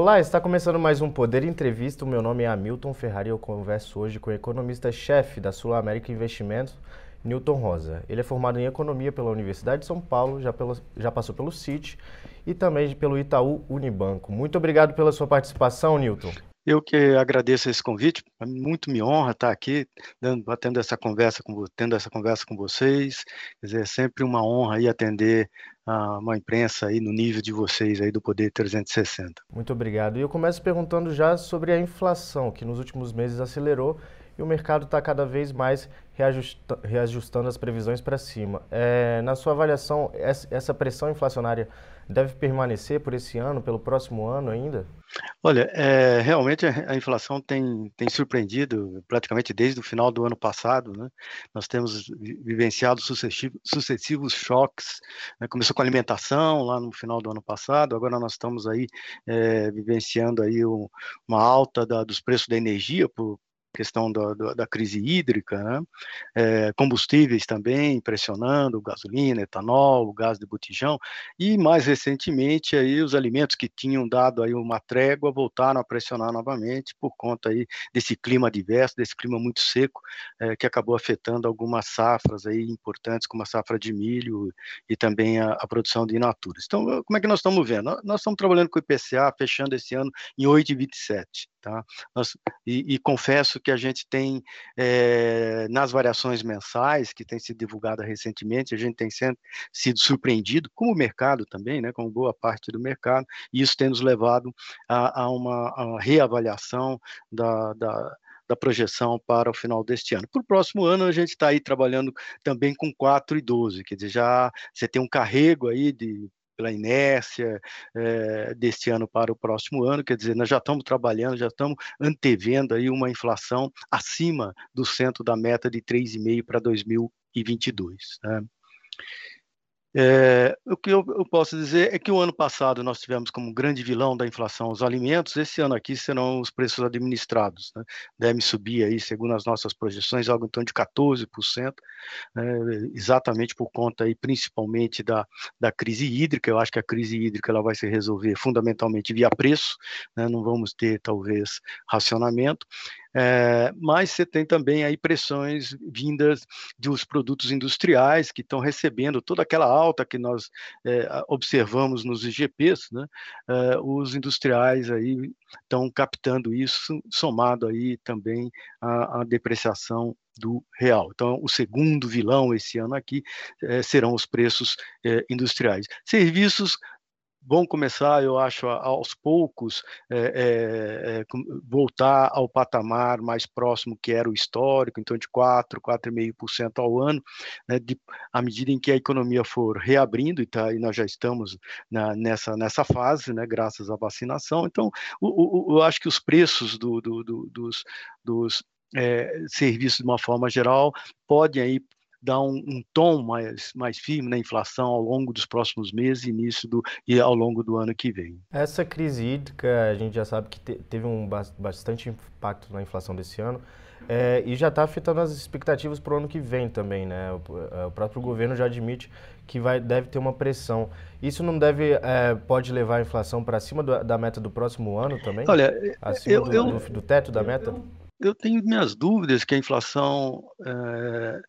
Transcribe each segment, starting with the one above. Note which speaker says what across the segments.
Speaker 1: Olá, está começando mais um Poder Entrevista. O meu nome é Hamilton Ferrari e eu converso hoje com o economista-chefe da Sul América Investimentos, Newton Rosa. Ele é formado em Economia pela Universidade de São Paulo, já, pelo, já passou pelo CIT e também pelo Itaú Unibanco. Muito obrigado pela sua participação, Newton.
Speaker 2: Eu que agradeço esse convite, muito me honra estar aqui, dando, tendo essa conversa com, tendo essa conversa com vocês. Quer dizer, é sempre uma honra aí atender a uma imprensa aí no nível de vocês aí do Poder 360.
Speaker 1: Muito obrigado. E eu começo perguntando já sobre a inflação, que nos últimos meses acelerou e o mercado está cada vez mais reajusta, reajustando as previsões para cima. É, na sua avaliação, essa pressão inflacionária deve permanecer por esse ano, pelo próximo ano ainda?
Speaker 2: Olha, é, realmente a inflação tem, tem surpreendido praticamente desde o final do ano passado. Né? Nós temos vivenciado sucessivos, sucessivos choques. Né? Começou com a alimentação lá no final do ano passado, agora nós estamos aí é, vivenciando aí um, uma alta da, dos preços da energia por, questão da, da, da crise hídrica, né? é, combustíveis também pressionando, gasolina, etanol, gás de botijão, e mais recentemente aí os alimentos que tinham dado aí uma trégua voltaram a pressionar novamente por conta aí desse clima adverso, desse clima muito seco, é, que acabou afetando algumas safras aí importantes, como a safra de milho e também a, a produção de inaturas. Então, como é que nós estamos vendo? Nós estamos trabalhando com o IPCA, fechando esse ano em 8,27. Tá? Nós, e, e, confesso que a gente tem, é, nas variações mensais, que tem sido divulgada recentemente, a gente tem sido surpreendido, como o mercado também, né, como boa parte do mercado, e isso tem nos levado a, a uma a reavaliação da, da da projeção para o final deste ano. Para o próximo ano, a gente está aí trabalhando também com 4 e 12, quer dizer, já você tem um carrego aí de pela inércia é, deste ano para o próximo ano, quer dizer, nós já estamos trabalhando, já estamos antevendo aí uma inflação acima do centro da meta de 3,5 para 2022. Né? É, o que eu, eu, posso dizer é que o ano passado nós tivemos como grande vilão da inflação os alimentos, esse ano aqui serão os preços administrados. Né? Devem subir aí, segundo as nossas projeções, algo em torno de 14%, né? exatamente por conta aí, principalmente da, da crise hídrica. Eu acho que a crise hídrica ela vai se resolver fundamentalmente via preço, né? não vamos ter, talvez, racionamento. É, mas você tem também aí pressões vindas dos produtos industriais que estão recebendo toda aquela alta que nós é, observamos nos IGPs, né? É, os industriais aí estão captando isso, somado aí também à, depreciação do real. Então, o segundo vilão esse ano aqui é, serão os preços é, industriais. Serviços bom começar, eu acho, aos poucos, é, é, voltar ao patamar mais próximo que era o histórico, então de 4, 4,5% ao ano, né, de, à medida em que a economia for reabrindo, e, tá, e nós já estamos na, nessa, nessa fase, né, graças à vacinação. Então, o, o, eu acho que os preços do, do, do, dos, dos é, serviços, de uma forma geral, podem aí dar um, um, tom mais, mais firme na inflação ao longo dos próximos meses início do, e ao longo do ano que vem.
Speaker 1: Essa crise hídrica, a gente já sabe que te, teve um bastante impacto na inflação desse ano é, e já está afetando as expectativas para o ano que vem também, né? O, é, o, próprio governo já admite que vai, deve ter uma pressão. Isso não deve, é, pode levar a inflação para cima do, da meta do próximo ano também?
Speaker 2: Olha,
Speaker 1: acima eu, do, eu, do, do, teto da meta?
Speaker 2: Eu, eu tenho minhas dúvidas que a inflação é,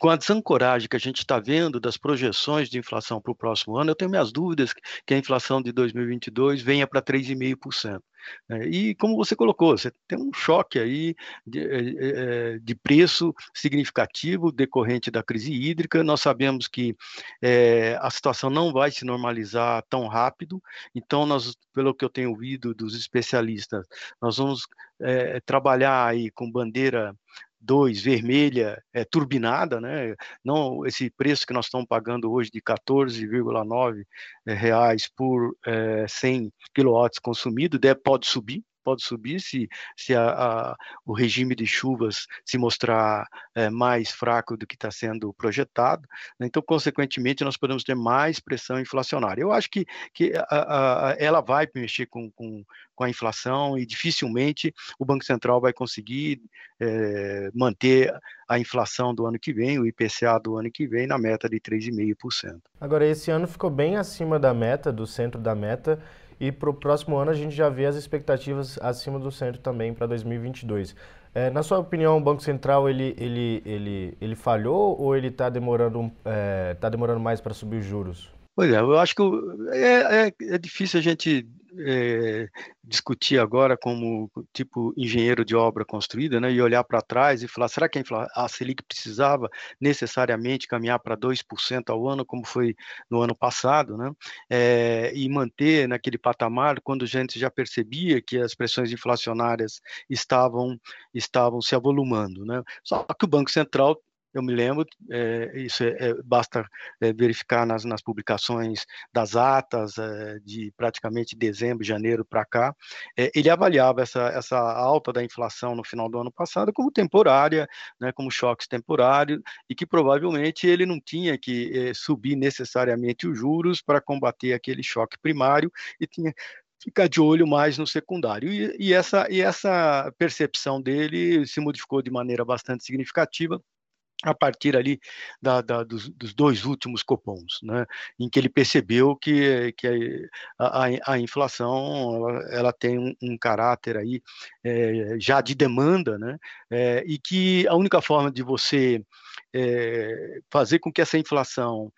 Speaker 2: com a desancoragem que a gente está vendo das projeções de inflação para o próximo ano, eu tenho minhas dúvidas que a inflação de 2022 venha para 3,5%. Né? E como você colocou, você tem um choque aí de, eh, eh, de, preço significativo decorrente da crise hídrica. Nós sabemos que é, a situação não vai se normalizar tão rápido, então nós, pelo que eu tenho ouvido dos especialistas, nós vamos é, trabalhar aí com bandeira 2 vermelha é, turbinada, né? Não esse preço que nós estamos pagando hoje de 14,9 é, reais por é, 100 quilowatts consumido, deve, pode subir, pode subir se, se a, a, o regime de chuvas se mostrar é, mais fraco do que está sendo projetado. Né? Então, consequentemente, nós podemos ter mais pressão inflacionária. Eu acho que, que a, ela vai mexer com, com, com, a inflação e dificilmente o Banco Central vai conseguir é, manter a inflação do ano que vem, o IPCA do ano que vem, na meta de 3,5%.
Speaker 1: Agora, esse ano ficou bem acima da meta, do centro da meta, e para o próximo ano a gente já vê as expectativas acima do centro também para 2022. É, na sua opinião, o Banco Central ele, ele, ele, ele falhou ou ele está demorando, é, tá demorando mais para subir os juros?
Speaker 2: Pois é, eu acho que é, é, é difícil a gente é, discutir agora como tipo engenheiro de obra construída, né, e olhar para trás e falar, será que a Selic precisava necessariamente caminhar para 2% ao ano, como foi no ano passado, né, é, e manter naquele patamar quando a gente já percebia que as pressões inflacionárias estavam, estavam se avolumando. Né? Só que o Banco Central eu me lembro, é, isso é, é, basta é, verificar nas, nas, publicações das atas de praticamente dezembro, janeiro para cá, ele avaliava essa, essa alta da inflação no final do ano passado como temporária, né, como choques temporários, e que provavelmente ele não tinha que subir necessariamente os juros para combater aquele choque primário e tinha ficar de olho mais no secundário. E, e, essa, e essa percepção dele se modificou de maneira bastante significativa a partir ali da, da, dos, dos, dois últimos copons, né, em que ele percebeu que, que a, a, a inflação ela, ela, tem um, um caráter aí é, já de demanda, né, é, e que a única forma de você é, fazer com que essa inflação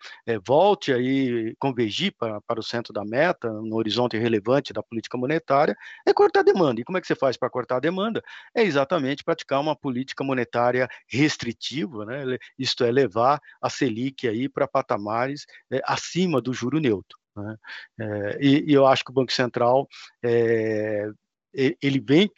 Speaker 2: volte aí convergir para, para o centro da meta, no horizonte relevante da política monetária, é cortar a demanda. E como é que você faz para cortar a demanda? É exatamente praticar uma política monetária restritiva, né? Isto é, levar a Selic aí para patamares é, acima do juro neutro. Né? É, e, e, eu acho que o Banco Central é, ele vem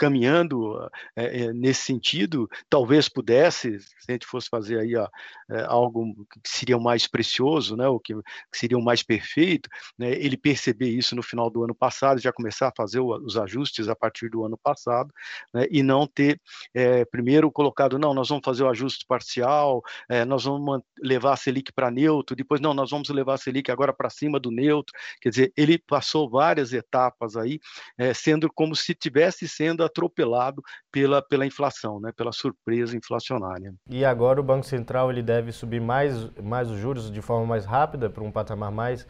Speaker 2: caminhando é, nesse sentido, talvez pudesse, se a gente fosse fazer aí ó, é, algo que seria mais precioso, né, o que, que seria o mais perfeito, né, ele perceber isso no final do ano passado, já começar a fazer o, os ajustes a partir do ano passado, né, e não ter é, primeiro colocado, não, nós vamos fazer o ajuste parcial, nós vamos levar a Selic para neutro, depois, não, nós vamos levar a Selic agora para cima do neutro, quer dizer, ele passou várias etapas aí, sendo como se tivesse sendo atropelado pela, pela inflação, né, pela surpresa inflacionária.
Speaker 1: E agora o Banco Central ele deve subir mais, mais os juros de forma mais rápida para um patamar mais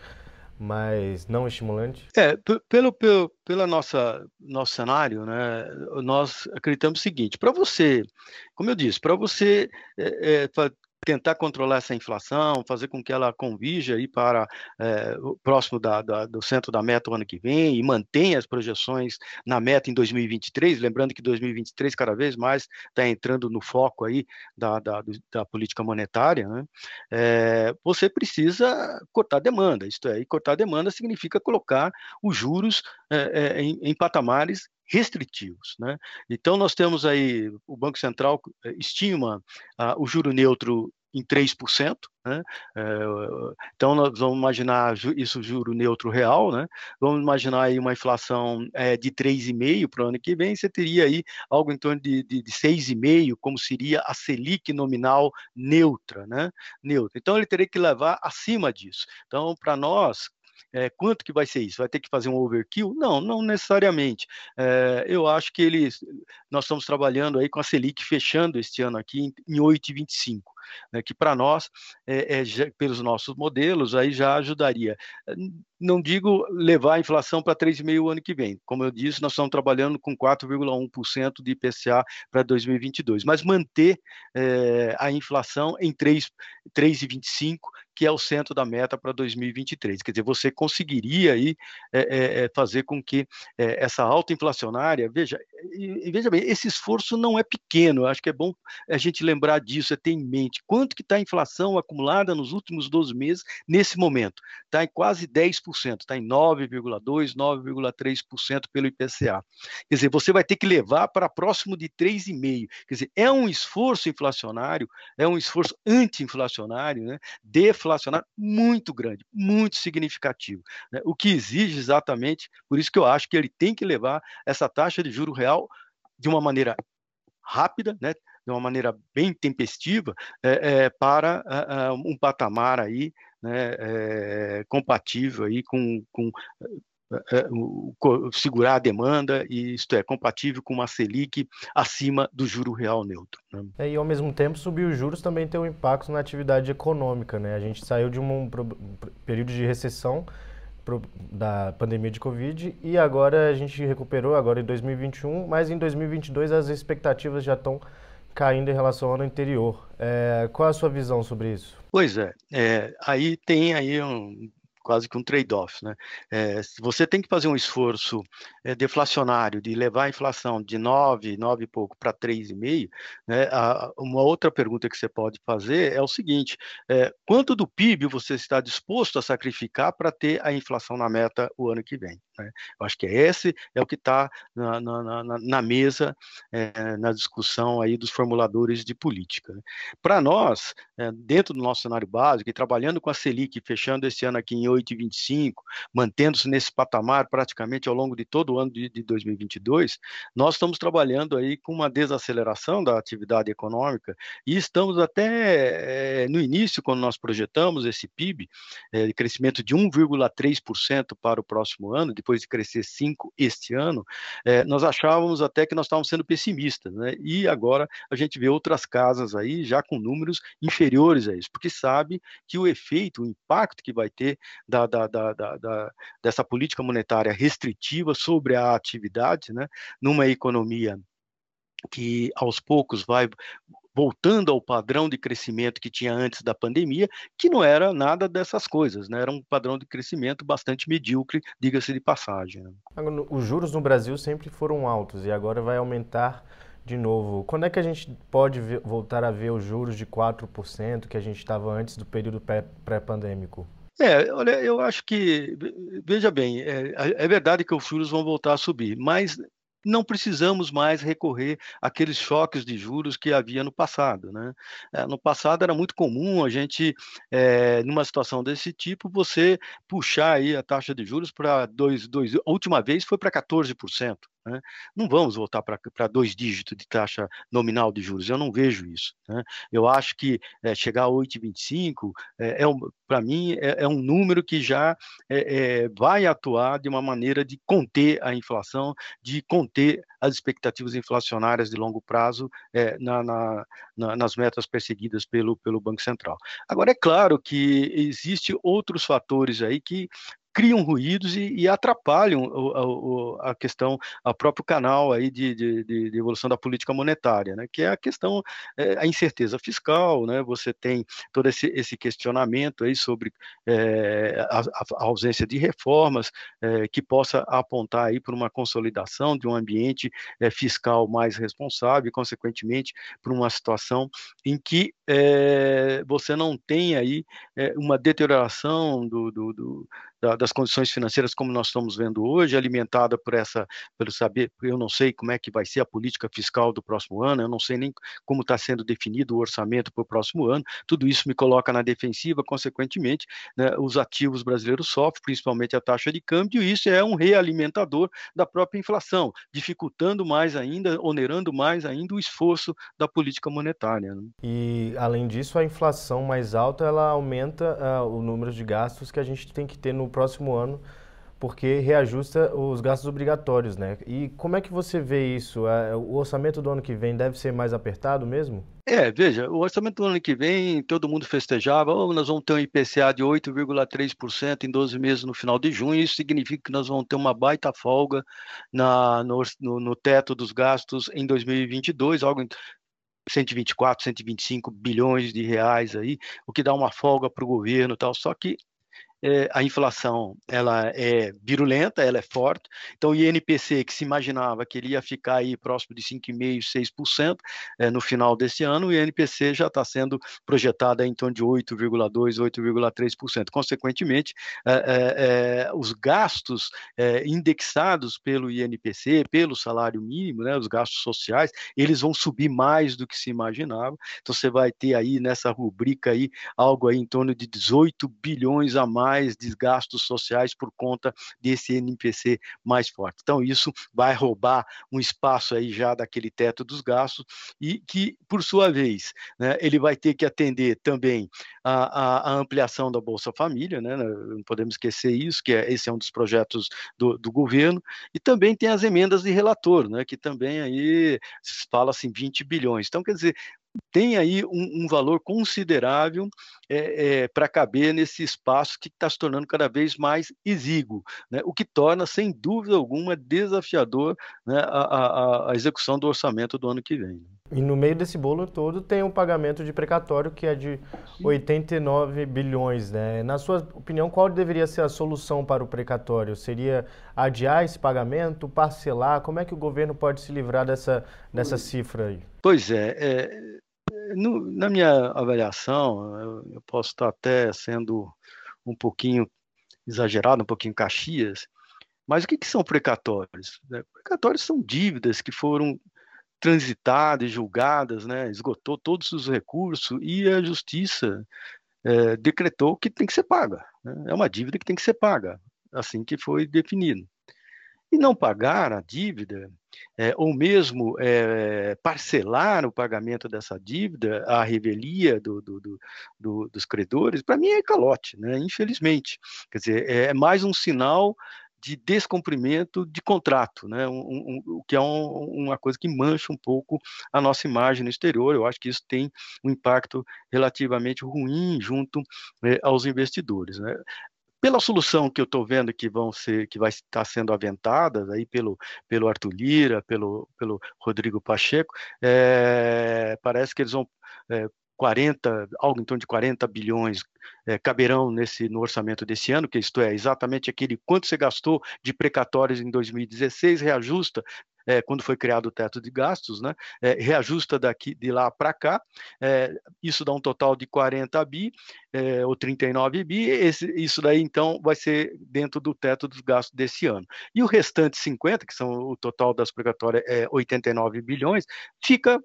Speaker 1: mais não estimulante?
Speaker 2: É, pelo, pelo pela nossa nosso cenário, né, nós acreditamos o seguinte: para você, como eu disse, para você é, é, tentar controlar essa inflação, fazer com que ela convija aí para é, próximo da, da, do centro da meta o ano que vem e mantenha as projeções na meta em 2023, lembrando que 2023 cada vez mais está entrando no foco aí da, da, da política monetária, né? é, você precisa cortar demanda, isto é, e cortar demanda significa colocar os juros é, em, em patamares restritivos. Né? Então, nós temos aí, o Banco Central eh, estima ah, o juro neutro em 3%, né? É, então nós vamos imaginar isso juro neutro real, né? Vamos imaginar aí uma inflação é, de 3,5 para o ano que vem, você teria aí algo em torno de, de, de 6,5, como seria a Selic nominal neutra, né? Neutra. Então ele teria que levar acima disso. Então, para nós, é, quanto que vai ser isso? Vai ter que fazer um overkill? Não, não necessariamente. É, eu acho que eles, nós estamos trabalhando aí com a Selic fechando este ano aqui em, em 8,25 né, que para nós, é, é, pelos nossos modelos, aí já ajudaria. Não digo levar a inflação para 3,5% ano que vem. Como eu disse, nós estamos trabalhando com 4,1% de IPCA para 2022, mas manter é, a inflação em 3,25%, que é o centro da meta para 2023. Quer dizer, você conseguiria aí é, é, fazer com que é, essa alta inflacionária, veja, e, veja bem, esse esforço não é pequeno, acho que é bom a gente lembrar disso, é ter em mente quanto que está a inflação acumulada nos últimos 12 meses nesse momento. Está em quase 10%, está em 9,2%, 9,3% pelo IPCA. Quer dizer, você vai ter que levar para próximo de 3,5%. Quer dizer, é um esforço inflacionário, é um esforço anti-inflacionário, né, deflacionário muito grande, muito significativo. Né, o que exige exatamente, por isso que eu acho que ele tem que levar essa taxa de juro real de uma maneira rápida, né, de uma maneira bem tempestiva, é, é, para é, um patamar aí, né, é, compatível aí com, com segurar a demanda e isto é compatível com uma Selic acima do juro real neutro.
Speaker 1: Né? É, e ao mesmo tempo subir os juros também tem um impacto na atividade econômica, né? A gente saiu de um período de recessão da pandemia de Covid e agora a gente recuperou agora em 2021, mas em 2022 as expectativas já estão caindo em relação ao ano anterior. É, qual a sua visão sobre isso?
Speaker 2: Pois é, é aí tem aí um, quase que um trade-off. Né? É, você tem que fazer um esforço é, deflacionário de levar a inflação de 9, 9 e pouco para 3,5, né? A, uma outra pergunta que você pode fazer é o seguinte, é, quanto do PIB você está disposto a sacrificar para ter a inflação na meta o ano que vem? Né? Eu acho que esse é o que está na, na, na, na, mesa, é, na discussão aí dos formuladores de política. Né? Para nós, é, dentro do nosso cenário básico, e trabalhando com a Selic, fechando esse ano aqui em 8,25, mantendo-se nesse patamar praticamente ao longo de todo o ano de, de 2022, nós estamos trabalhando aí com uma desaceleração da atividade econômica e estamos até é, no início, quando nós projetamos esse PIB, é, de crescimento de 1,3% para o próximo ano, depois depois de crescer 5 este ano, é, nós achávamos até que nós estávamos sendo pessimistas, né? E agora a gente vê outras casas aí já com números inferiores a isso, porque sabe que o efeito, o impacto que vai ter da, da, da, da dessa política monetária restritiva sobre a atividade, né? Numa economia que aos poucos vai voltando ao padrão de crescimento que tinha antes da pandemia, que não era nada dessas coisas, né? era um padrão de crescimento bastante medíocre, diga-se de passagem. Né?
Speaker 1: Os juros no Brasil sempre foram altos e agora vai aumentar de novo. Quando é que a gente pode ver, voltar a ver os juros de 4% que a gente estava antes do período pré-pandêmico?
Speaker 2: É, olha, eu acho que, veja bem, é, é verdade que os juros vão voltar a subir, mas não precisamos mais recorrer àqueles choques de juros que havia no passado. Né? Eh, no passado era muito comum a gente, é, numa situação desse tipo, você puxar aí a taxa de juros para dois, dois. A última vez foi para 14%. Né? Não vamos voltar para dois dígitos de taxa nominal de juros, eu não vejo isso. Né? Eu acho que é, chegar a 8,25, é, é um, para mim, é, é, um número que já é, vai atuar de uma maneira de conter a inflação, de conter as expectativas inflacionárias de longo prazo na, na, na, nas metas perseguidas pelo, pelo Banco Central. Agora, é claro que existe outros fatores aí que criam ruídos e, e atrapalham o, a, a, questão, o próprio canal aí de, de, de, evolução da política monetária, né? que é a questão, é, a incerteza fiscal, né? você tem todo esse, esse questionamento aí sobre é, a, a, ausência de reformas é, que possa apontar aí para uma consolidação de um ambiente é, fiscal mais responsável e, consequentemente, para uma situação em que é, você não tem aí é, uma deterioração do, do, do da, das condições financeiras como nós estamos vendo hoje, alimentada por essa, pelo saber, eu não sei como é que vai ser a política fiscal do próximo ano, eu não sei nem como está sendo definido o orçamento para o próximo ano, tudo isso me coloca na defensiva, consequentemente, né, os ativos brasileiros sofrem, principalmente a taxa de câmbio, e isso é um realimentador da própria inflação, dificultando mais ainda, onerando mais ainda o esforço da política monetária. Né?
Speaker 1: E, além disso, a inflação mais alta, ela aumenta uh, o número de gastos que a gente tem que ter no próximo ano, porque reajusta os gastos obrigatórios, né? E como é que você vê isso? É, o orçamento do ano que vem deve ser mais apertado mesmo?
Speaker 2: É, veja, o orçamento do ano que vem, todo mundo festejava, oh, nós vamos ter um IPCA de 8,3% em 12 meses no final de junho, isso significa que nós vamos ter uma baita folga na, no, no, teto dos gastos em 2022, algo 124, 125 bilhões de reais aí, o que dá uma folga para o governo tal. Só que é, a inflação ela é virulenta, ela é forte. Então, o INPC, que se imaginava que ele ia ficar aí próximo de 5,5%, 6% é, no final desse ano, o INPC já está sendo projetado em torno de 8,2%, 8,3%. Consequentemente, é, é, é, os gastos é, indexados pelo INPC, pelo salário mínimo, né, os gastos sociais, eles vão subir mais do que se imaginava. Então, você vai ter aí nessa rubrica aí algo aí em torno de 18 bilhões a mais mais desgastos sociais por conta desse NPC mais forte. Então, isso vai roubar um espaço aí já daquele teto dos gastos e que, por sua vez, né, ele vai ter que atender também a, a, a, ampliação da Bolsa Família, né, não podemos esquecer isso, que é, esse é um dos projetos do, do governo, e também tem as emendas de relator, né, que também aí fala-se em 20 bilhões. Então, quer dizer, tem aí um, um valor considerável é, é, para caber nesse espaço que está se tornando cada vez mais exíguo, né? o que torna, sem dúvida alguma, desafiador né, a, a, a, execução do orçamento do ano que vem.
Speaker 1: E no meio desse bolo todo tem um pagamento de precatório que é de 89 bilhões. Né? Na sua opinião, qual deveria ser a solução para o precatório? Seria adiar esse pagamento, parcelar? Como é que o governo pode se livrar dessa, dessa cifra aí?
Speaker 2: Pois é, é no, na minha avaliação, eu, eu, posso estar até sendo um pouquinho exagerado, um pouquinho caxias, mas o que, que são precatórios? Né? Precatórios são dívidas que foram transitadas, julgadas, né? esgotou todos os recursos e a justiça é, decretou que tem que ser paga. Né? É uma dívida que tem que ser paga, assim que foi definido. E não pagar a dívida, é, ou mesmo é, parcelar o pagamento dessa dívida, a revelia do, do, do, dos credores, para mim é calote, né? infelizmente. Quer dizer, é mais um sinal de descumprimento de contrato, né? Um, um, o que é um, uma coisa que mancha um pouco a nossa imagem no exterior. Eu acho que isso tem um impacto relativamente ruim junto né, aos investidores. Né? Pela solução que eu estou vendo que vão ser, que vai estar sendo aventada aí pelo, pelo Arthur Lira, pelo, pelo Rodrigo Pacheco, é, parece que eles vão é, 40, algo em torno de 40 bilhões é, caberão nesse no orçamento desse ano, que isto é exatamente aquele quanto você gastou de precatórios em 2016, reajusta é, quando foi criado o teto de gastos, né, é, reajusta daqui de lá para cá, é, isso dá um total de 40 bi é, ou 39 bi, esse, isso daí então vai ser dentro do teto dos gastos desse ano. E o restante 50, que são o total das precatórias, é 89 bilhões, fica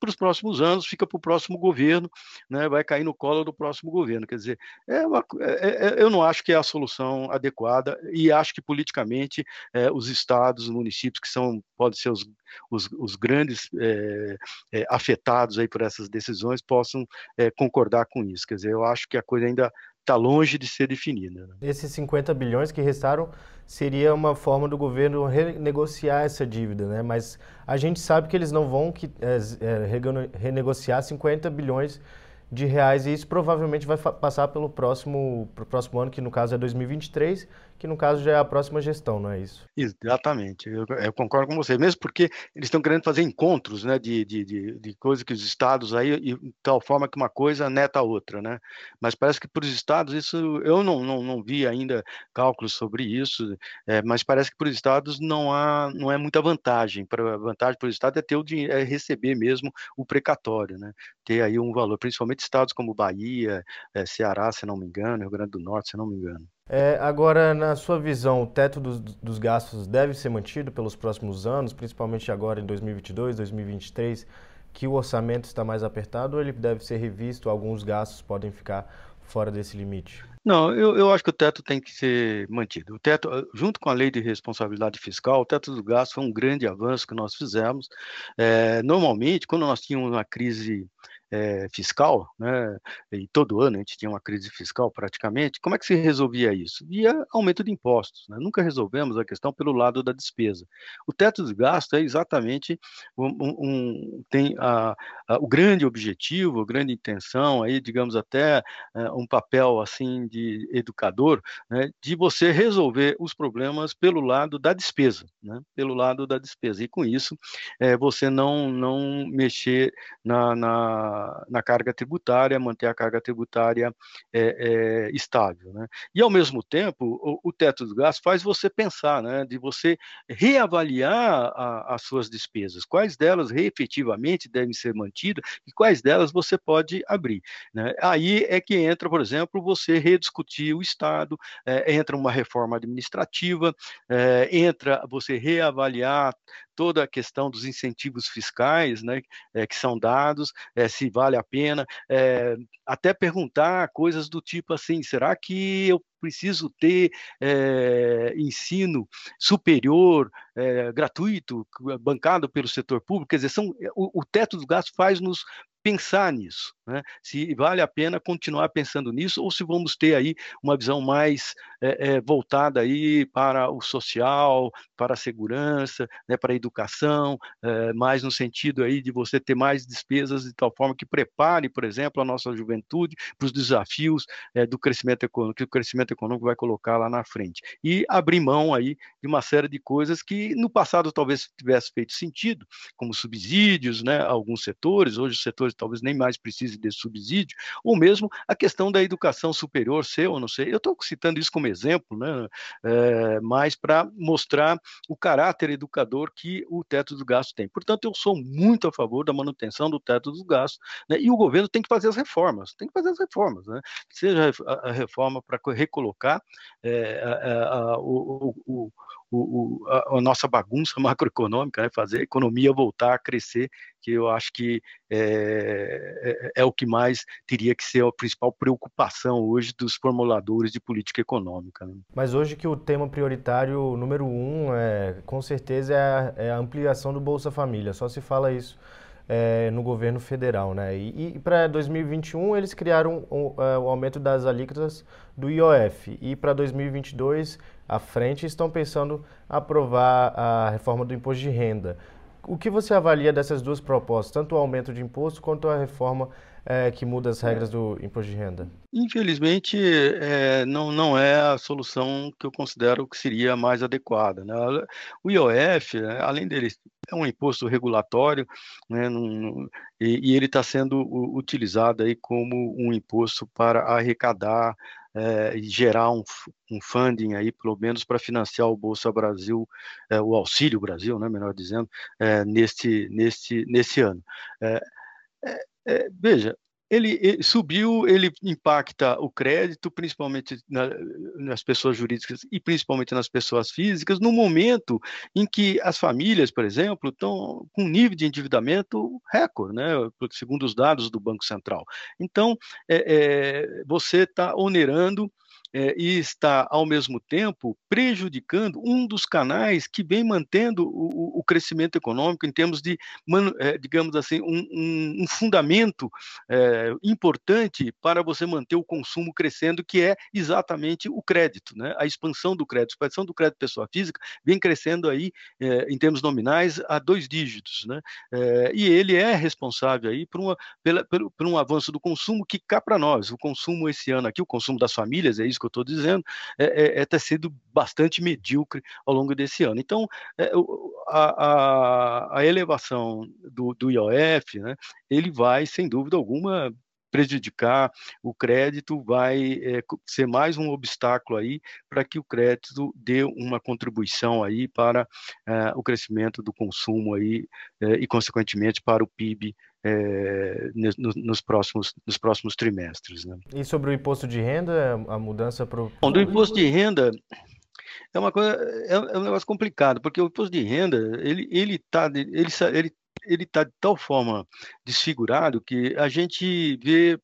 Speaker 2: para os próximos anos, fica para o próximo governo, né, vai cair no colo do próximo governo. Quer dizer, é uma, é, é, eu não acho que é a solução adequada e acho que politicamente é, os estados, os municípios que são podem ser os, os, os grandes é, é, afetados aí por essas decisões possam é, concordar com isso. Quer dizer, eu acho que a coisa ainda está longe de ser definida. Né?
Speaker 1: Esses 50 bilhões que restaram seria uma forma do governo renegociar essa dívida, né? Mas a gente sabe que eles não vão que, é, é, renegociar 50 bilhões de reais e isso provavelmente vai passar pelo próximo, pro próximo ano, que no caso é 2023, que no caso já é a próxima gestão, não é isso?
Speaker 2: Exatamente, eu, eu concordo com você, mesmo porque eles estão querendo fazer encontros né, de, de, de, de coisas que os estados aí, e, de tal forma que uma coisa neta a outra, né? Mas parece que para os estados isso, eu não, não, não vi ainda cálculos sobre isso, é, mas parece que para os estados não há, não é muita vantagem, para vantagem para os estados é ter o dinheiro, é receber mesmo o precatório, né? Ter aí um valor, principalmente estados como Bahia, é, Ceará, se não me engano, Rio Grande do Norte, se não me engano.
Speaker 1: É, agora, na sua visão, o teto dos, dos, gastos deve ser mantido pelos próximos anos, principalmente agora em 2022, 2023, que o orçamento está mais apertado, ou ele deve ser revisto? Alguns gastos podem ficar fora desse limite?
Speaker 2: Não, eu, eu acho que o teto tem que ser mantido. O teto, junto com a lei de responsabilidade fiscal, o teto dos gastos foi um grande avanço que nós fizemos. É, normalmente, quando nós tínhamos uma crise é, fiscal, né, e todo ano a gente tinha uma crise fiscal praticamente, como é que se resolvia isso? Via aumento de impostos. Né? Nunca resolvemos a questão pelo lado da despesa. O teto de gasto é exatamente um, um tem a, a, o grande objetivo, a grande intenção, aí, digamos até é, um papel assim de educador, né, de você resolver os problemas pelo lado da despesa, né, pelo lado da despesa. E com isso, é, você não, não mexer na, na na, carga tributária, manter a carga tributária é, é, estável. Né? E, ao mesmo tempo, o, o, teto dos gastos faz você pensar, né, de você reavaliar a, as suas despesas, quais delas efetivamente devem ser mantidas e quais delas você pode abrir. Né? Aí é que entra, por exemplo, você rediscutir o Estado, é, entra uma reforma administrativa, é, entra você reavaliar toda a questão dos incentivos fiscais né, é, que são dados, é, se vale a pena, é, até perguntar coisas do tipo assim, será que eu preciso ter ensino superior, gratuito, bancado pelo setor público, quer dizer, são, o, o teto dos gastos faz nos pensar nisso, né? se vale a pena continuar pensando nisso ou se vamos ter aí uma visão mais é, é, voltada aí para o social, para a segurança, né, para a educação, é, mais no sentido aí de você ter mais despesas de tal forma que prepare, por exemplo, a nossa juventude para os desafios do crescimento econômico, que o crescimento econômico vai colocar lá na frente. E abrir mão aí de uma série de coisas que no passado talvez tivesse feito sentido, como subsídios, né, alguns setores, hoje os setores talvez nem mais precisem desse subsídio, ou mesmo a questão da educação superior, ser ou não sei. Eu estou citando isso como exemplo, né, é, mais para mostrar o caráter educador que o teto do gasto tem. Portanto, eu sou muito a favor da manutenção do teto dos gastos, né, e o governo tem que fazer as reformas, tem que fazer as reformas, né, seja a reforma para recolocar é, a, a, o, o, o, a, a, nossa bagunça macroeconômica, né, fazer a economia voltar a crescer, que eu acho que é, é, é, o que mais teria que ser a principal preocupação hoje dos formuladores de política econômica. Né?
Speaker 1: Mas hoje que o tema prioritário número um, é, com certeza, é a, é a ampliação do Bolsa Família, só se fala isso é, no governo federal. Né? E, e para 2021 eles criaram o, o, é, o, aumento das alíquotas do IOF. E para 2022, à frente, estão pensando aprovar a reforma do imposto de renda. O que você avalia dessas duas propostas, tanto o aumento de imposto quanto a reforma é, que muda as regras do imposto de renda?
Speaker 2: Infelizmente, é, não, não é a solução que eu considero que seria mais adequada. Né? O IOF, né, além dele é um imposto regulatório, né, num, e, e, ele está sendo utilizado aí como um imposto para arrecadar é, e gerar um, um funding aí, pelo menos para financiar o Bolsa Brasil, é, o Auxílio Brasil, né, melhor dizendo, é, neste, neste, ano. veja, ele, ele, subiu, ele impacta o crédito, principalmente na, nas pessoas jurídicas e principalmente nas pessoas físicas, no momento em que as famílias, por exemplo, estão com um nível de endividamento recorde, né, segundo os dados do Banco Central. Então, é, é, você está onerando é, e está, ao mesmo tempo, prejudicando um dos canais que vem mantendo o, o crescimento econômico em termos de, é, digamos assim, um, um, fundamento é, importante para você manter o consumo crescendo, que é exatamente o crédito, né? a expansão do crédito. A expansão do crédito pessoa física vem crescendo aí, em termos nominais, a dois dígitos. Né? e ele é responsável aí por, uma, pela, por, por um avanço do consumo que cá para nós. O consumo esse ano aqui, o consumo das famílias, é isso que eu estou dizendo, é, é, é, ter sido bastante medíocre ao longo desse ano. Então, é, a, a, a, elevação do, do IOF, né, ele vai, sem dúvida alguma, prejudicar o crédito, vai é, ser mais um obstáculo aí para que o crédito dê uma contribuição aí para é, o crescimento do consumo aí é, e consequentemente para o PIB é, nos, nos, próximos, nos próximos trimestres. Né?
Speaker 1: E sobre o imposto de renda, a mudança para o...
Speaker 2: Bom, do imposto de renda, é uma coisa, é, é, um negócio complicado, porque o imposto de renda, ele ele está ele, ele, ele tá de tal forma desfigurado que a gente vê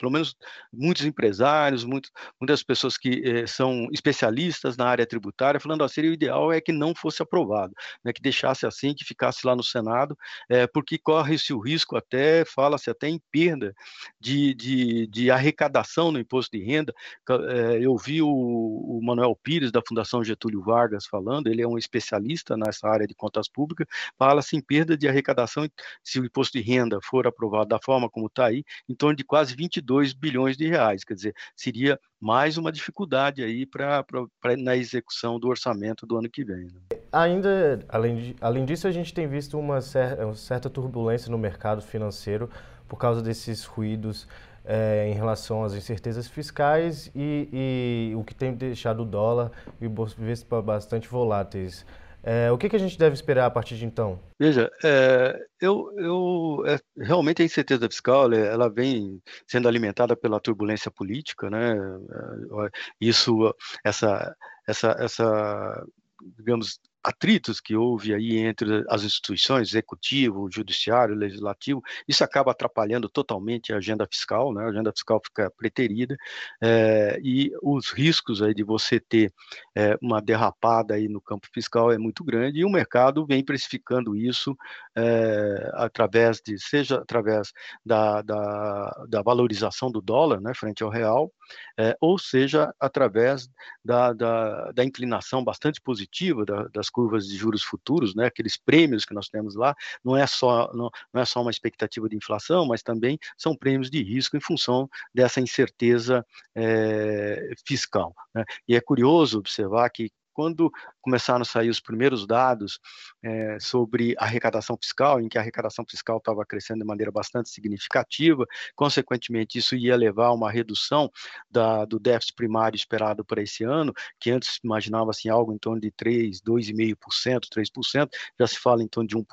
Speaker 2: pelo menos muitos empresários, muito, muitas pessoas que eh, são especialistas na área tributária, falando, seria o ideal é que não fosse aprovado, né, que deixasse assim, que ficasse lá no Senado, eh, porque corre-se o risco até, fala-se até em perda de, de, de, arrecadação no imposto de renda. Eh, eu vi o, o Manuel Pires, da Fundação Getúlio Vargas, falando, ele é um especialista nessa área de contas públicas, fala-se em perda de arrecadação, se o imposto de renda for aprovado da forma como está aí, em torno de quase 22 2 bilhões de reais. Quer dizer, seria mais uma dificuldade aí para na execução do orçamento do ano que vem. Né?
Speaker 1: Ainda, além, de, além disso, a gente tem visto uma, cer uma certa turbulência no mercado financeiro por causa desses ruídos é, em relação às incertezas fiscais e, e, o que tem deixado o dólar e o Bovespa bastante voláteis. É, o que, que, a gente deve esperar a partir de então?
Speaker 2: Veja, é, eu, eu é, realmente a incerteza fiscal ela vem sendo alimentada pela turbulência política, né? É, isso, essa, essa, essa, digamos, atritos que houve aí entre as instituições, executivo, judiciário, legislativo, isso acaba atrapalhando totalmente a agenda fiscal, né? a agenda fiscal fica preterida, é, e os riscos aí de você ter é, uma derrapada aí no campo fiscal é muito grande, e o mercado vem precificando isso é, através de, seja através da, da, da, valorização do dólar, né, frente ao real, é, ou seja através da, da, da inclinação bastante positiva da, das curvas de juros futuros, né, aqueles prêmios que nós temos lá, não é só não, não é só uma expectativa de inflação, mas também são prêmios de risco em função dessa incerteza é, fiscal. Né? E é curioso observar que quando começaram a sair os primeiros dados é, sobre arrecadação fiscal, em que a arrecadação fiscal estava crescendo de maneira bastante significativa, consequentemente, isso ia levar a uma redução da, do déficit primário esperado para esse ano, que antes imaginava assim, algo em torno de 3, 2,5%, 3%, já se fala em torno de 1%,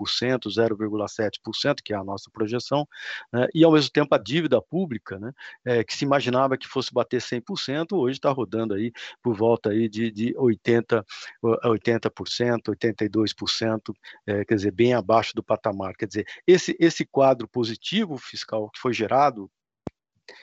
Speaker 2: 0,7%, que é a nossa projeção, né, e ao mesmo tempo a dívida pública, né, é, que se imaginava que fosse bater 100%, hoje está rodando aí por volta aí de, de 80%, 80%, 82%, é, quer dizer, bem abaixo do patamar. Quer dizer, esse, esse quadro positivo fiscal que foi gerado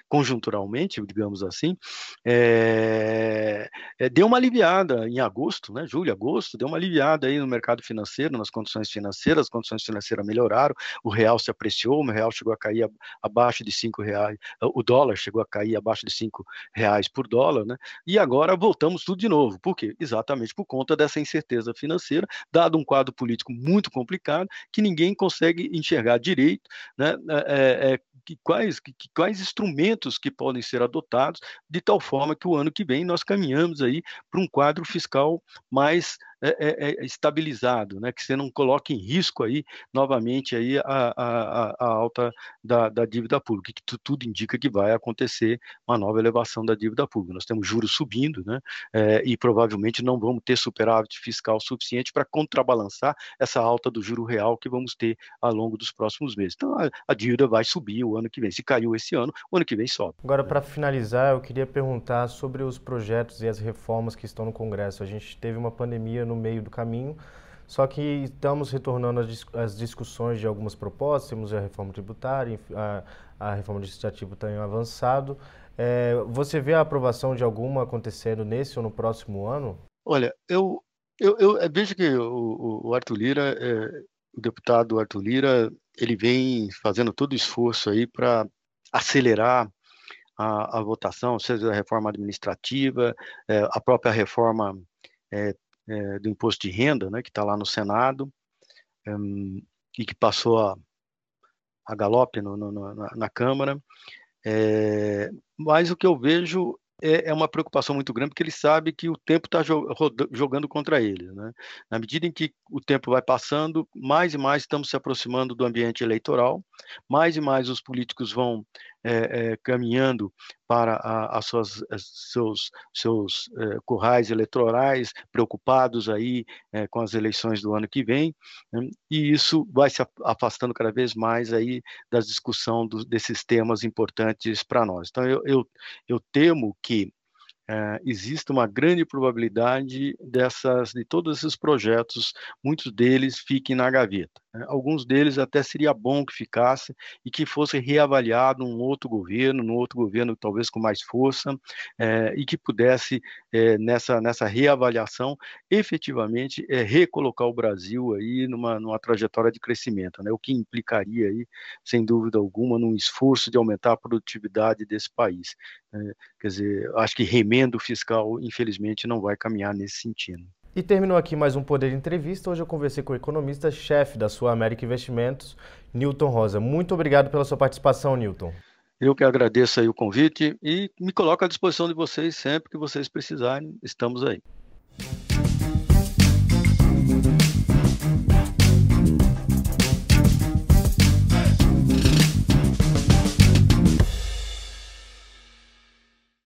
Speaker 2: conjunturalmente, digamos assim, é, é, deu uma aliviada em agosto, né, julho, agosto, deu uma aliviada aí no mercado financeiro, nas condições financeiras, as condições financeiras melhoraram, o real se apreciou, o real chegou a cair abaixo de cinco reais, o dólar chegou a cair abaixo de cinco reais por dólar, né, e agora voltamos tudo de novo, por quê? Exatamente por conta dessa incerteza financeira, dado um quadro político muito complicado, que ninguém consegue enxergar direito, né, é, quais, que, quais instrumentos que podem ser adotados, de tal forma que o ano que vem nós caminhamos aí para um quadro fiscal mais é, é, é, estabilizado, né? que você não coloque em risco aí novamente aí a, a, a alta da, da, dívida pública, que tu, tudo indica que vai acontecer uma nova elevação da dívida pública. Nós temos juros subindo, né? É, e provavelmente não vamos ter superávit fiscal suficiente para contrabalançar essa alta do juro real que vamos ter ao longo dos próximos meses. Então a, a dívida vai subir o ano que vem. Se caiu esse ano, o ano que vem sobe.
Speaker 1: Agora, para finalizar, eu queria perguntar sobre os projetos e as reformas que estão no Congresso. A gente teve uma pandemia no no meio do caminho. Só que estamos retornando às discussões de algumas propostas, temos a reforma tributária, a, a reforma está em avançado. É, você vê a aprovação de alguma acontecendo nesse ou no próximo ano?
Speaker 2: Olha, eu, eu, eu vejo que o, o Arthur Lira, é, o deputado Arthur Lira, ele vem fazendo todo o esforço aí para acelerar a, a, votação, seja a reforma administrativa, é, a própria reforma é, é, do imposto de renda, né, que está lá no Senado, um, e que passou a, a galope no, no, na, na, Câmara. É, mas o que eu vejo é, é, uma preocupação muito grande, porque ele sabe que o tempo está jogando contra ele. Né? Na medida em que o tempo vai passando, mais e mais estamos se aproximando do ambiente eleitoral, mais e mais os políticos vão é, é, caminhando para a, as suas, as seus, seus é, currais eleitorais, preocupados aí com as eleições do ano que vem, né? e isso vai se afastando cada vez mais aí da discussão do, desses temas importantes para nós. Então, eu, eu, eu temo que é, existe uma grande probabilidade dessas, de todos esses projetos, muitos deles fiquem na gaveta. Né? Alguns deles até seria bom que ficasse e que fosse reavaliado num outro governo, num outro governo talvez com mais força, é, e que pudesse, é, nessa, nessa reavaliação, efetivamente recolocar o Brasil aí numa, numa trajetória de crescimento, né? o que implicaria aí, sem dúvida alguma, num esforço de aumentar a produtividade desse país. quer dizer, acho que remendo fiscal, infelizmente, não vai caminhar nesse sentido.
Speaker 1: E terminou aqui mais um Poder de Entrevista. Hoje eu conversei com o economista-chefe da Sul América Investimentos, Newton Rosa. Muito obrigado pela sua participação, Newton.
Speaker 2: Eu que agradeço aí o convite e me coloco à disposição de vocês sempre que vocês precisarem. Estamos aí.